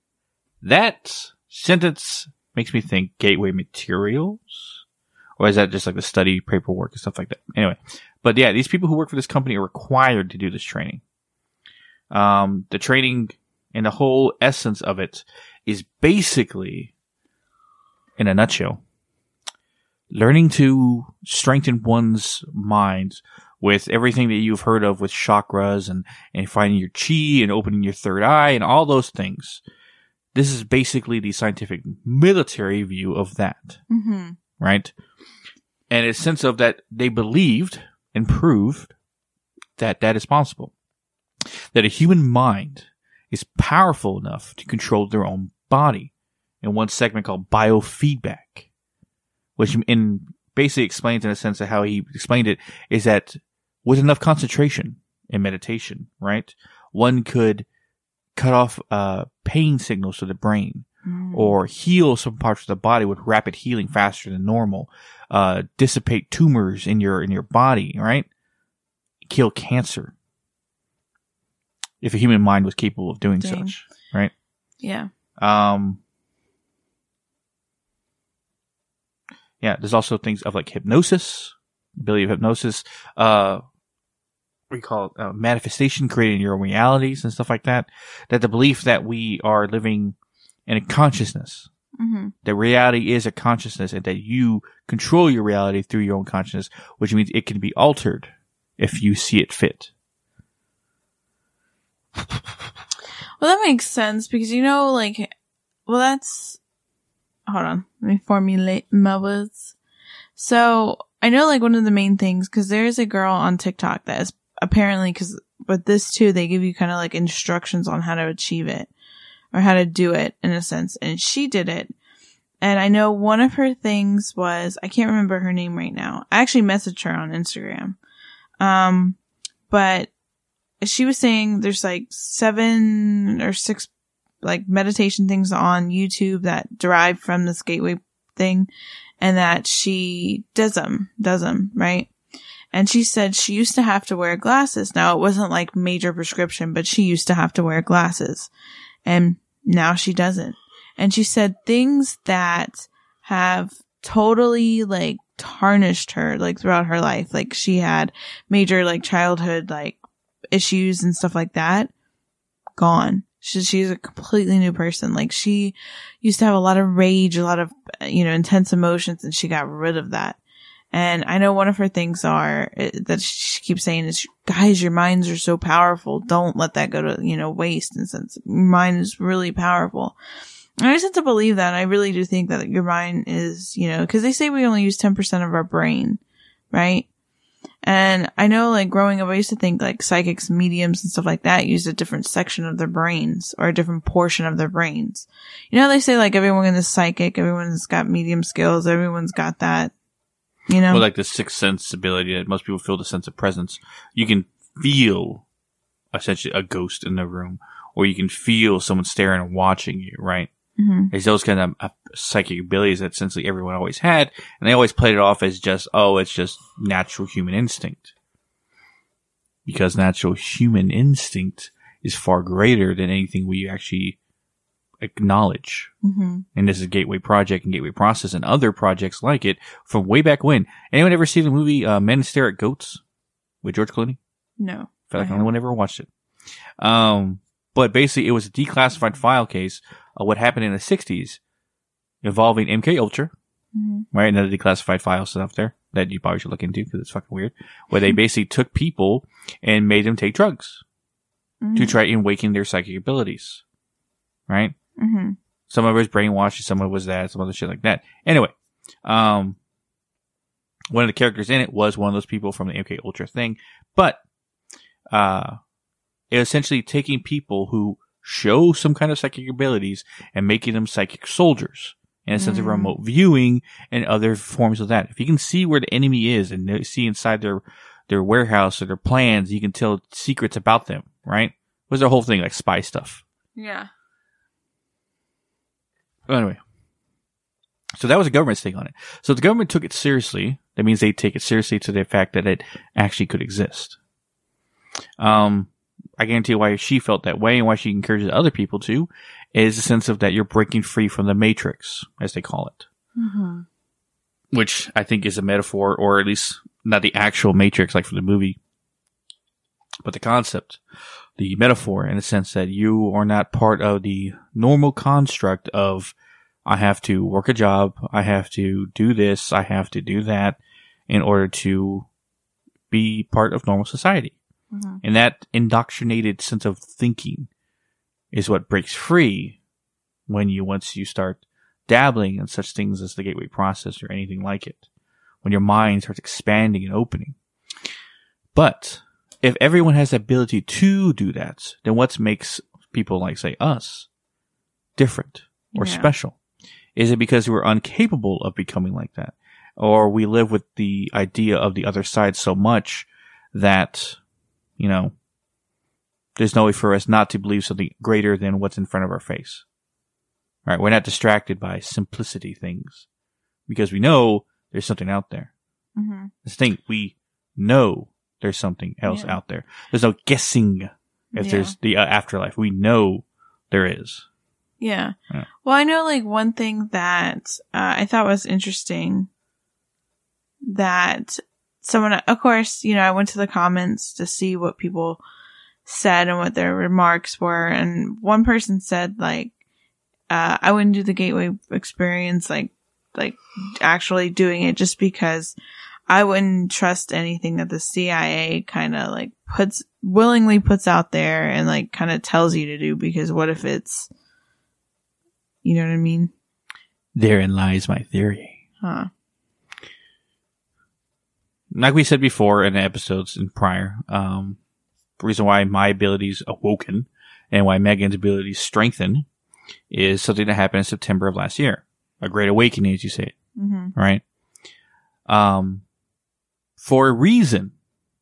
That sentence makes me think gateway materials, or is that just like the study paperwork and stuff like that? Anyway, but yeah, these people who work for this company are required to do this training. Um, the training and the whole essence of it is basically, in a nutshell, learning to strengthen one's mind with everything that you've heard of with chakras and, and finding your chi and opening your third eye and all those things. This is basically the scientific military view of that hmm right? And a sense of that they believed and proved that that is possible. That a human mind is powerful enough to control their own body in one segment called biofeedback, which in basically explains in a sense of how he explained it is that with enough concentration and meditation, right, one could cut off uh, pain signals to the brain Mm. or heal some parts of the body with rapid healing faster than normal, uh, dissipate tumors in your in your body, right? Kill cancer. If a human mind was capable of doing Dang. such, right? Yeah. Um, yeah, there's also things of like hypnosis, ability of hypnosis, uh, you call it, uh, manifestation, creating your own realities and stuff like that. That the belief that we are living in a consciousness, hmm that reality is a consciousness and that you control your reality through your own consciousness, which means it can be altered if you see it fit. Well, that makes sense because you know, like, well, that's. Hold on, let me formulate my words. So I know, like, one of the main things because there's a girl on TikTok that is apparently because with this too, they give you kind of like instructions on how to achieve it or how to do it in a sense, and she did it. And I know one of her things was I can't remember her name right now. I actually messaged her on Instagram. Um, but she was saying there's like seven or six like meditation things on YouTube that derive from this gateway thing and that she does them, does them, right? And she said she used to have to wear glasses. Now it wasn't like major prescription, but she used to have to wear glasses and now she doesn't. And she said things that have totally like tarnished her like throughout her life. Like she had major like childhood like issues and stuff like that gone. She, she's a completely new person. Like she used to have a lot of rage, a lot of, you know, intense emotions and she got rid of that. And I know one of her things are uh, that she keeps saying is, guys, your minds are so powerful. Don't let that go to, you know, waste. And since mind is really powerful. I just have to believe that. I really do think that your mind is, you know, because they say we only use 10% of our brain, right? And I know, like, growing up, I used to think, like, psychics, mediums, and stuff like that use a different section of their brains or a different portion of their brains. You know, they say, like, everyone is psychic, everyone's got medium skills, everyone's got that, you know? Well, like the sixth sense ability that most people feel the sense of presence. You can feel essentially a ghost in the room, or you can feel someone staring and watching you, right? hmm There's those kind of uh, psychic abilities that essentially everyone always had, and they always played it off as just, oh, it's just natural human instinct. Because natural human instinct is far greater than anything we actually acknowledge. hmm And this is Gateway Project and Gateway Process and other projects like it from way back when. Anyone ever see the movie uh, Men Stare at Goats with George Clooney? No. I feel like only one ever watched it. Um, but basically, it was a declassified file case of what happened in the '60s, involving MK Ultra, hmm right? Another declassified file stuff there that you probably should look into because it's fucking weird. Where they basically took people and made them take drugs to try and awaken their psychic abilities, right? Hmm Some of it was brainwashing, some of it was that, some other shit like that. Anyway, um, one of the characters in it was one of those people from the MK Ultra thing, but uh, it was essentially taking people who show some kind of psychic abilities and making them psychic soldiers in a sense of Mm. remote viewing and other forms of that. If you can see where the enemy is and see inside their their warehouse or their plans, you can tell secrets about them. Right? Was their whole thing like spy stuff? Yeah. Anyway, so that was the government's take on it. So the government took it seriously. That means they take it seriously to the fact that it actually could exist. Um, I guarantee you why she felt that way and why she encourages other people to is the sense of that you're breaking free from the matrix, as they call it, hmm which I think is a metaphor, or at least not the actual matrix like from the movie, but the concept, the metaphor in the sense that you are not part of the normal construct of I have to work a job, I have to do this, I have to do that in order to be part of normal society. hmm And that indoctrinated sense of thinking is what breaks free when you, once you start dabbling in such things as the gateway process or anything like it. When your mind starts expanding and opening. But if everyone has the ability to do that, then what makes people like, say, us different or Yeah. special? Is it because we're incapable of becoming like that? Or we live with the idea of the other side so much that, you know, there's no way for us not to believe something greater than what's in front of our face. Right? We're not distracted by simplicity things because we know there's something out there. hmm This thing, we know there's something else Yeah. out there. There's no guessing if Yeah. there's the uh, afterlife. We know there is. Yeah. Yeah. Well, I know like one thing that uh, I thought was interesting that someone, of course, you know, I went to the comments to see what people said and what their remarks were. And one person said like, uh, I wouldn't do the gateway experience, like, like actually doing it just because I wouldn't trust anything that the CIA kind of like puts, willingly puts out there and like kind of tells you to do because what if it's, you know what I mean? Therein lies my theory. Huh. Like we said before in episodes in prior, um, the reason why my abilities awoken and why Megan's abilities strengthened is something that happened in September of last year. A great awakening, as you say it. hmm right? Um, for a reason,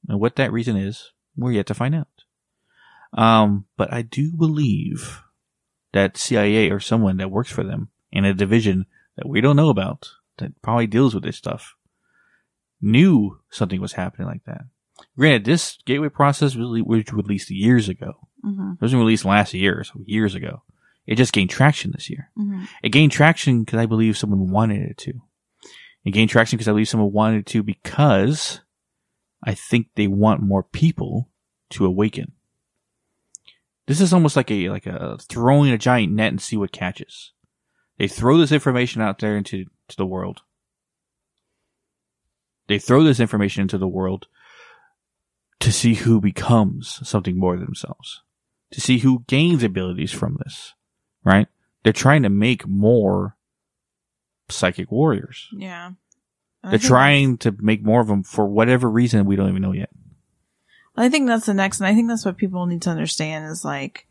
and what that reason is, we're yet to find out. Um, but I do believe that CIA or someone that works for them in a division that we don't know about that probably deals with this stuff knew something was happening like that. Granted, this gateway process was was released years ago. hmm It wasn't released last year, so years ago. It just gained traction this year. hmm It gained traction because I believe someone wanted it to. It gained traction because I believe someone wanted it to because I think they want more people to awaken. This is almost like a like a throwing a giant net and see what catches. They throw this information out there into to the world. They throw this information into the world to see who becomes something more than themselves. To see who gains abilities from this. Right? they're trying to make more psychic warriors. Yeah. I They're trying to make more of them for whatever reason we don't even know yet. I think that's the next, and I think that's what people need to understand is like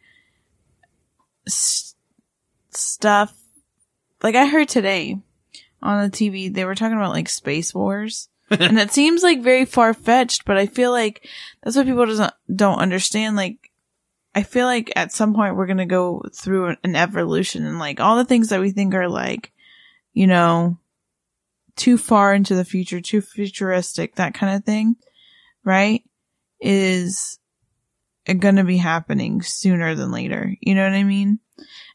s- stuff. Like I heard today on the TV, they were talking about like space wars, and it seems like very far fetched, but I feel like that's what people doesn't don't understand. Like, I feel like at some point we're gonna go through an evolution, and like all the things that we think are like, you know, too far into the future, too futuristic, that kind of thing, right? Is going to be happening sooner than later. You know what I mean?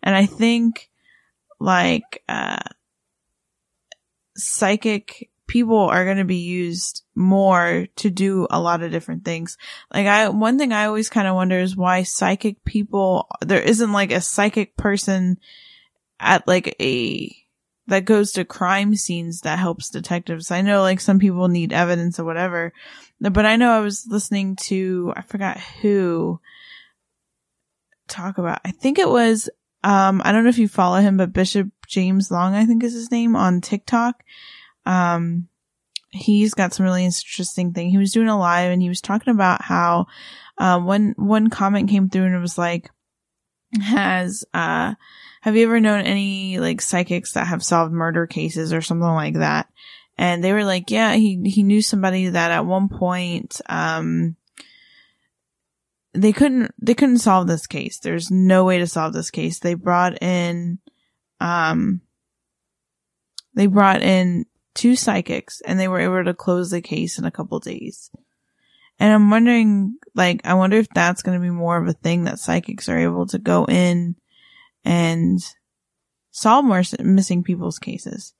And I think like, uh, psychic people are going to be used more to do a lot of different things. Like I, one thing I always kind of wonder is why psychic people, there isn't like a psychic person at like a, that goes to crime scenes that helps detectives. I know like some people need evidence or whatever, but I know I was listening to, I forgot who talk about, I think it was, um, I don't know if you follow him, but Bishop James Long, I think is his name on TikTok. Um, he's got some really interesting thing. He was doing a live and he was talking about how, uh, one, one comment came through and it was like, has, uh, have you ever known any like psychics that have solved murder cases or something like that? And they were like, yeah, he, he knew somebody that at one point, um, they couldn't, they couldn't solve this case. There's no way to solve this case. They brought in, um, they brought in two psychics and they were able to close the case in a couple days. And I'm wondering, like, I wonder if that's going to be more of a thing that psychics are able to go in and solve more missing people's cases.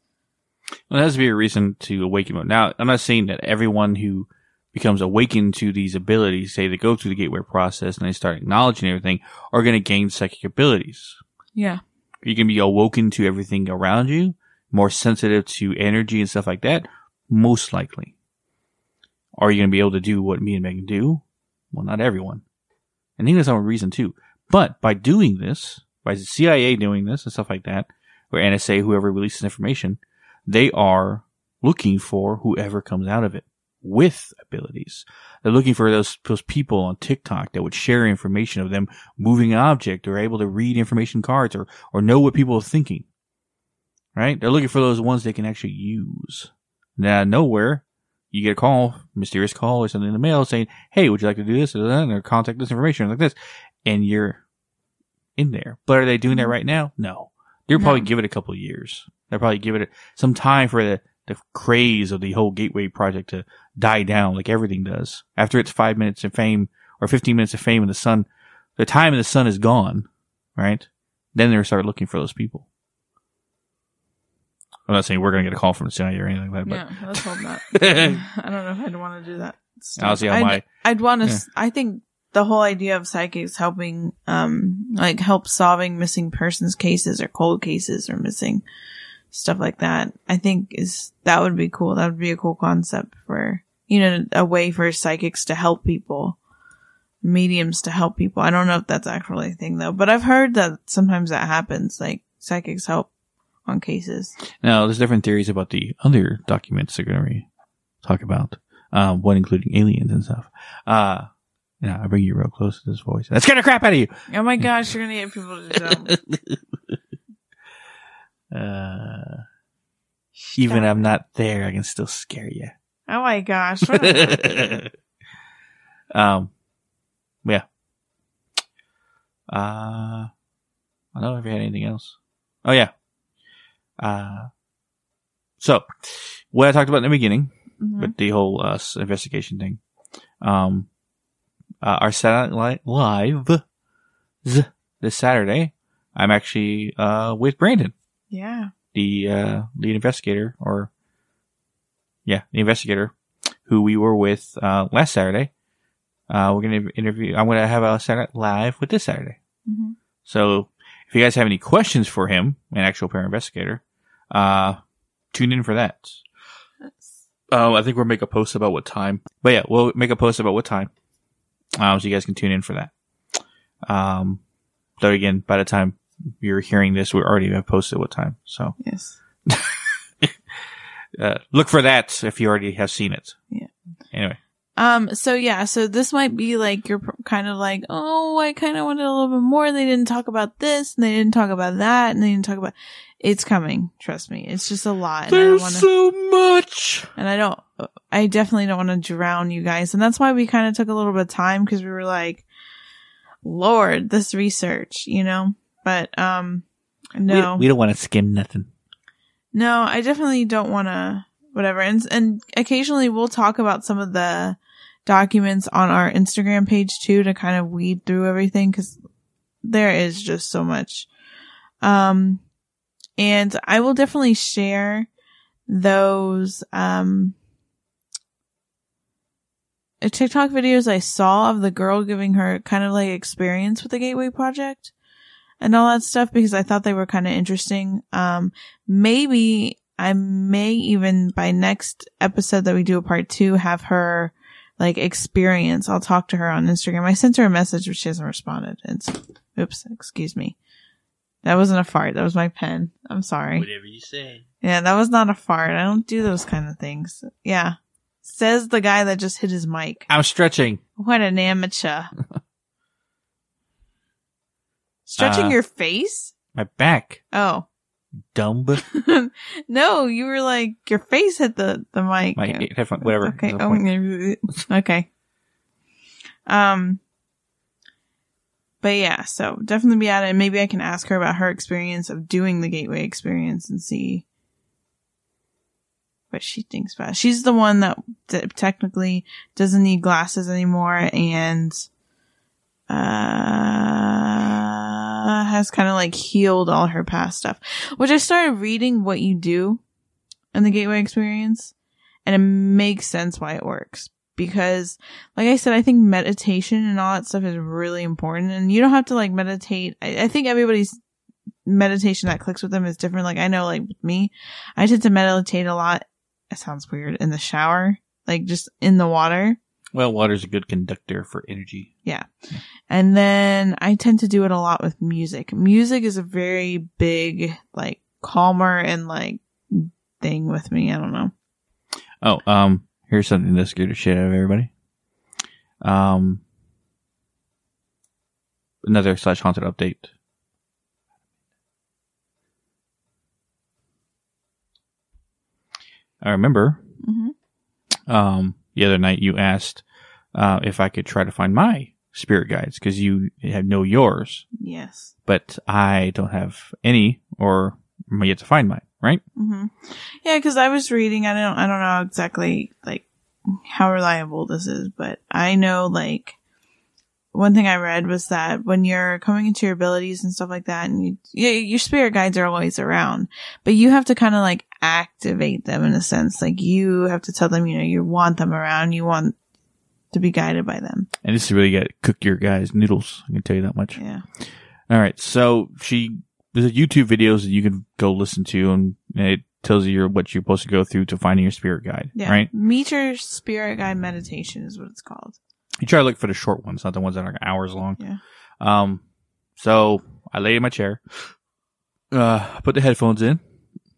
Well, that has to be a reason to awaken them. Now, I'm not saying that everyone who becomes awakened to these abilities, say they go through the gateway process and they start acknowledging everything, are going to gain psychic abilities. Yeah. Are you can be awoken to everything around you, more sensitive to energy and stuff like that, most likely. Are you going to be able to do what me and Megan do? Well, not everyone. I think there's some reason too. But by doing this, by the CIA doing this and stuff like that, or NSA, whoever releases information, they are looking for whoever comes out of it with abilities. They're looking for those those people on TikTok that would share information of them moving an object or able to read information cards or or know what people are thinking. Right? They're looking for those ones they can actually use. Now, nowhere you get a call, mysterious call or something in the mail saying, "Hey, would you like to do this or that?" or contact this information like this, and you're in there. But are they doing that mm-hmm. right now? No. They'll probably No. give it a couple of years. They'll probably give it some time for the the craze of the whole Gateway project to die down, like everything does. After it's five minutes of fame or fifteen minutes of fame, and the sun, the time in the sun is gone, right? Then they start looking for those people. I'm not saying we're gonna get a call from the CIA or anything like that, Yeah, let's hope not. I don't know if I'd want to do that. stuff. I'll see how I'd, my I'd want to. Yeah. I think the whole idea of psychics helping, um, like help solving missing persons cases or cold cases or missing stuff like that. I think is that would be cool. That would be a cool concept for you know a way for psychics to help people, mediums to help people. I don't know if that's actually a thing though, but I've heard that sometimes that happens. Like psychics help on cases. Now, there's different theories about the other documents they're going to talk about, um, one including aliens and stuff. Uh, yeah, I bring you real close to this voice. That's scared the crap out of you. Oh my gosh, you're gonna get people to jump. Uh, even I'm not there, I can still scare you. Oh my gosh. um, yeah. Uh, I don't know if you had anything else. Oh yeah. Uh, so what I talked about in the beginning, Mhm. with the whole uh, investigation thing. Um, uh, our Saturday Night Live z- this Saturday, I'm actually uh, with Brandon, Yeah. the uh, lead investigator, or yeah, the investigator who we were with uh, last Saturday. Uh, we're gonna interview. I'm gonna have a Saturday Night Live with this Saturday. hmm So if you guys have any questions for him, an actual pair investigator, uh, tune in for that. Um, I think we'll make a post about what time. But yeah, we'll make a post about what time. Um, so you guys can tune in for that. Um, so again, by the time you're hearing this, we already have posted what time. So Yes. uh, look for that if you already have seen it. Yeah. Anyway, Um, so yeah, so this might be like you're kind of like, oh, I kind of wanted a little bit more. They didn't talk about this, and they didn't talk about that, and they didn't talk about. It's coming. Trust me. It's just a lot, and I there's want to. so much. And I don't. I definitely don't want to drown you guys, and that's why we kind of took a little bit of time because we were like, Lord, this research, you know. But um, no, We, we don't want to skim nothing. no, I definitely don't want to whatever. And and occasionally we'll talk about some of the documents on our Instagram page too to kind of weed through everything cuz there is just so much. Um and I will definitely share those um uh, TikTok videos I saw of the girl giving her kind of like experience with the Gateway Project and all that stuff because I thought they were kind of interesting. Um, maybe I may even by next episode that we do a part two have her like experience. I'll talk to her on Instagram. I sent her a message, but she hasn't responded. It's, oops, excuse me. That wasn't a fart. That was my pen. I'm sorry. Whatever you say. Yeah, that was not a fart. I don't do those kind of things. Yeah. Says the guy that just hit his mic. I'm stretching. What an amateur. Stretching Uh, your face? My back. Oh. Dumb. no, you were like, your face hit the, the mic. My headphone, whatever. Okay. There's no Oh, point. okay. Um, but yeah, so definitely be at it. Maybe I can ask her about her experience of doing the gateway experience and see what she thinks about it. She's the one that, that technically doesn't need glasses anymore and, uh, has kind of like healed all her past stuff, which I started reading what you do in the gateway experience and it makes sense why it works because like i said i think meditation and all that stuff is really important and you don't have to like meditate. I, I think everybody's meditation that clicks with them is different. Like i know like with me i tend to meditate a lot. It sounds weird. In the shower like just in the water. Well, water's a good conductor for energy. Yeah. And then i tend to do it a lot with music. Music is a very big like calmer and like thing with me. I don't know. Oh, um, here's something that scared the shit out of everybody. Um, another slash haunted update. I remember, hmm um, the other night you asked, uh, if I could try to find my spirit guides because you have no yours, yes but I don't have any or I'm yet to find mine, right? hmm Yeah, because I was reading. I don't. I don't know exactly like how reliable this is, but I know like one thing I read was that when you're coming into your abilities and stuff like that, and you, yeah, your spirit guides are always around, but you have to kind of like activate them in a sense. Like you have to tell them, you know, you want them around. You want to be guided by them. And this is really got cook your guys noodles. I can tell you that much. Yeah. All right. So she, there's a YouTube videos that you can go listen to and it tells you what you're supposed to go through to finding your spirit guide. Yeah. Right. Meet your spirit guide meditation is what it's called. You try to look for the short ones, not the ones that are hours long. Yeah. Um, so I lay in my chair, uh, put the headphones in,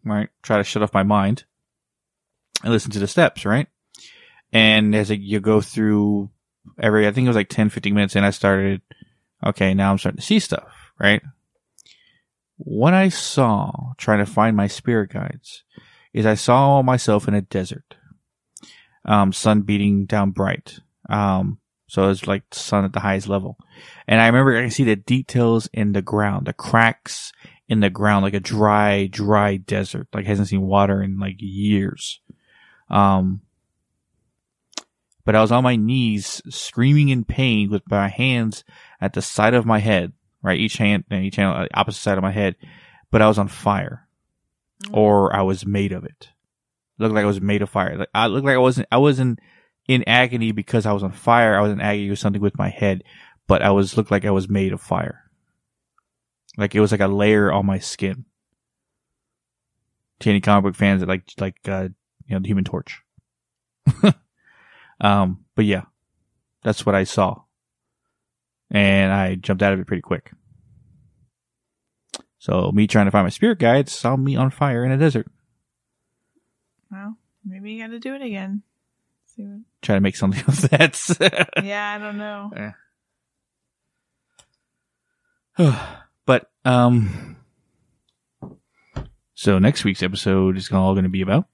right? Try to shut off my mind and listen to the steps, right? And as it, you go through every, I think it was like 10, 15 minutes and I started, okay, now I'm starting to see stuff, right? What I saw trying to find my spirit guides is I saw myself in a desert. Um, sun beating down bright. Um, so it's like sun at the highest level. And I remember I can see the details in the ground, the cracks in the ground, like a dry, dry desert, like hasn't seen water in like years. Um, but I was on my knees screaming in pain with my hands at the side of my head, right? Each hand, and each hand, uh, opposite side of my head. But I was on fire or I was made of it. Looked like I was made of fire. Like I looked like I wasn't, I wasn't in agony because I was on fire. I was in agony with something with my head, but I was looked like I was made of fire. Like it was like a layer on my skin. To any comic book fans that like like uh you know the Human Torch. um, but yeah, that's what I saw, and I jumped out of it pretty quick. So me trying to find my spirit guide saw me on fire in a desert. Well, maybe you got to do it again. See what? Try to make something of that. Yeah, I don't know. but um, so next week's episode is all going to be about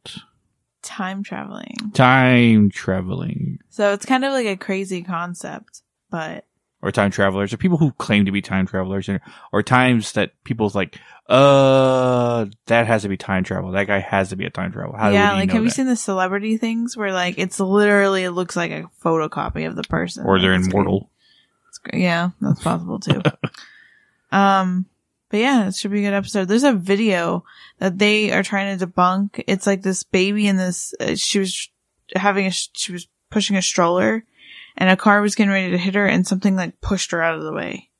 Time traveling. time traveling So it's kind of like a crazy concept, but or time travelers or people who claim to be time travelers or, or times that people's like, uh, that has to be time travel. That guy has to be a time travel. How yeah, like have you seen the celebrity things where like it's literally it looks like a photocopy of the person, or they're it's immortal. Yeah, that's possible too. um, but yeah, it should be a good episode. There's a video that they are trying to debunk. It's like this baby in this. Uh, she was having a. She was pushing a stroller, and a car was getting ready to hit her, and something like pushed her out of the way.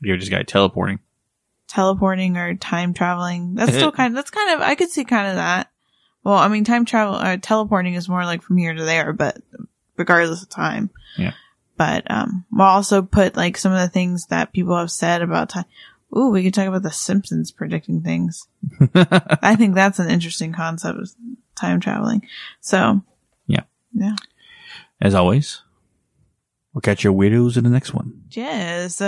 You're just guy teleporting. teleporting or time traveling. That's still kind of, that's kind of, I could see kind of that. Well, I mean, time travel, uh, teleporting is more like from here to there, but regardless of time. Yeah. But, um, we'll also put like some of the things that people have said about time. Ooh, we could talk about the Simpsons predicting things. I think that's an interesting concept of time traveling. So. Yeah. Yeah. As always, we'll catch your weirdos in the next one. Yes.